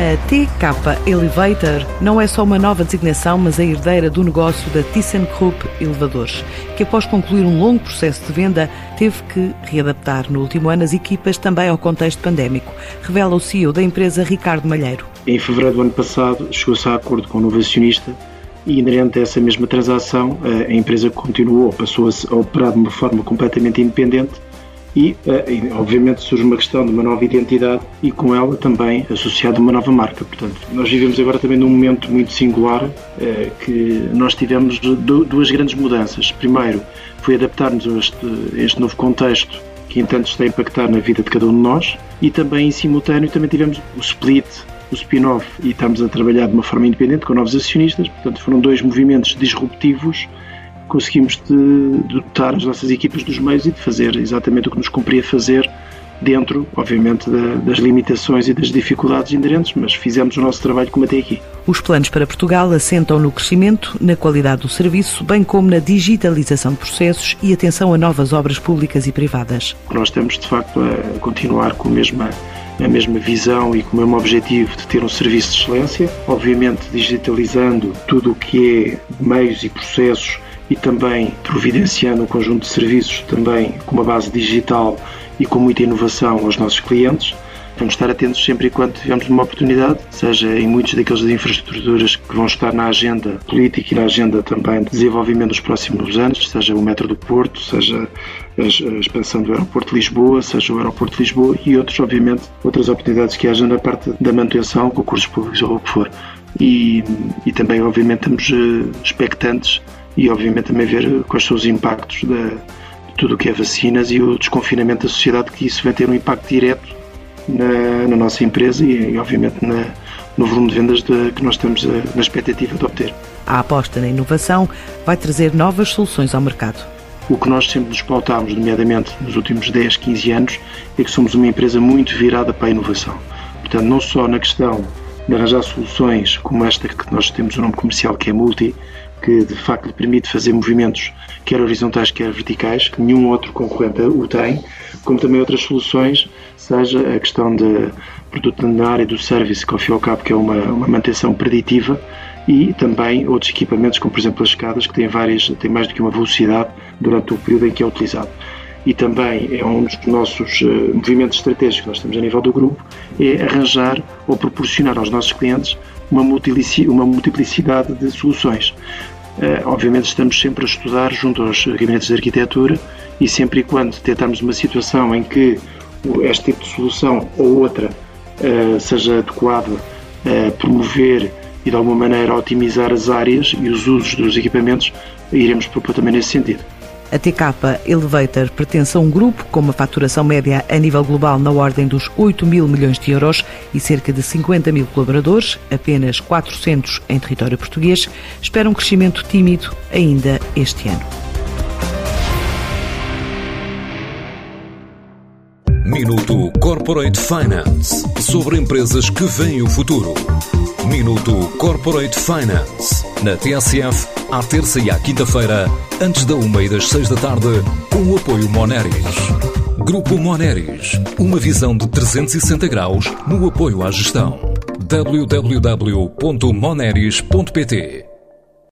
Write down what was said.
A TK Elevator não é só uma nova designação, mas a herdeira do negócio da ThyssenKrupp Elevadores, que após concluir um longo processo de venda, teve que readaptar no último ano as equipas também ao contexto pandémico, revela o CEO da empresa Ricardo Malheiro. Em fevereiro do ano passado, chegou-se a acordo com o novo acionista e, inerente a essa mesma transação, a empresa continuou, passou a operar de uma forma completamente independente e, eh, obviamente, surge uma questão de uma nova identidade e, com ela, também associada uma nova marca. Portanto, nós vivemos agora também num momento muito singular eh, que nós tivemos duas grandes mudanças. Primeiro, foi adaptar-nos a este, este novo contexto que, entanto, está a impactar na vida de cada um de nós e também, em simultâneo, também tivemos o split o spin-off e estamos a trabalhar de uma forma independente com novos acionistas. Portanto, foram dois movimentos disruptivos conseguimos de, de dotar as nossas equipas dos meios e de fazer exatamente o que nos cumpria fazer dentro, obviamente, da, das limitações e das dificuldades inerentes, mas fizemos o nosso trabalho como até aqui. Os planos para Portugal assentam no crescimento, na qualidade do serviço, bem como na digitalização de processos e atenção a novas obras públicas e privadas. Nós estamos, de facto, a continuar com a mesma a mesma visão e com o mesmo objetivo de ter um serviço de excelência, obviamente digitalizando tudo o que é meios e processos e também providenciando um conjunto de serviços também com uma base digital e com muita inovação aos nossos clientes. Vamos estar atentos sempre e quando tivermos uma oportunidade, seja em muitas daquelas infraestruturas que vão estar na agenda política e na agenda também de desenvolvimento dos próximos anos, seja o metro do Porto, seja a expansão do aeroporto de Lisboa, seja o aeroporto de Lisboa e outros, obviamente, outras oportunidades que haja na parte da manutenção, concursos públicos ou o que for. E, e também, obviamente, estamos eh, expectantes e, obviamente, também ver quais são os impactos de, de tudo o que é vacinas e o desconfinamento da sociedade, que isso vai ter um impacto direto na, na nossa empresa e, e obviamente, na, no volume de vendas de, que nós estamos a, na expectativa de obter. A aposta na inovação vai trazer novas soluções ao mercado. O que nós sempre nos pautámos, nomeadamente nos últimos 10, 15 anos, é que somos uma empresa muito virada para a inovação. Portanto, não só na questão de arranjar soluções como esta que nós temos o nome comercial que é Multi, que de facto lhe permite fazer movimentos quer horizontais, quer verticais, que nenhum outro concorrente o tem, como também outras soluções, seja a questão de produto na área do service, que ao fim e ao cabo que é uma, uma manutenção preditiva, e também outros equipamentos, como por exemplo as escadas, que têm, várias, têm mais do que uma velocidade durante o período em que é utilizado. E também é um dos nossos uh, movimentos estratégicos que nós temos a nível do grupo, é arranjar ou proporcionar aos nossos clientes uma multiplicidade de soluções. Uh, obviamente estamos sempre a estudar junto aos gabinetes de arquitetura e sempre e quando tentarmos uma situação em que este tipo de solução ou outra uh, seja adequado a promover e de alguma maneira otimizar as áreas e os usos dos equipamentos, iremos propor também nesse sentido. A TK Elevator pertence a um grupo com uma faturação média a nível global na ordem dos 8 mil milhões de euros e cerca de 50 mil colaboradores, apenas 400 em território português, espera um crescimento tímido ainda este ano. Minuto Corporate Finance sobre empresas que veem o futuro. Minuto Corporate Finance na TSF, à terça e à quinta-feira, antes da uma e das seis da tarde, com o apoio Moneris. Grupo Moneris, uma visão de 360 graus no apoio à gestão. www.moneris.pt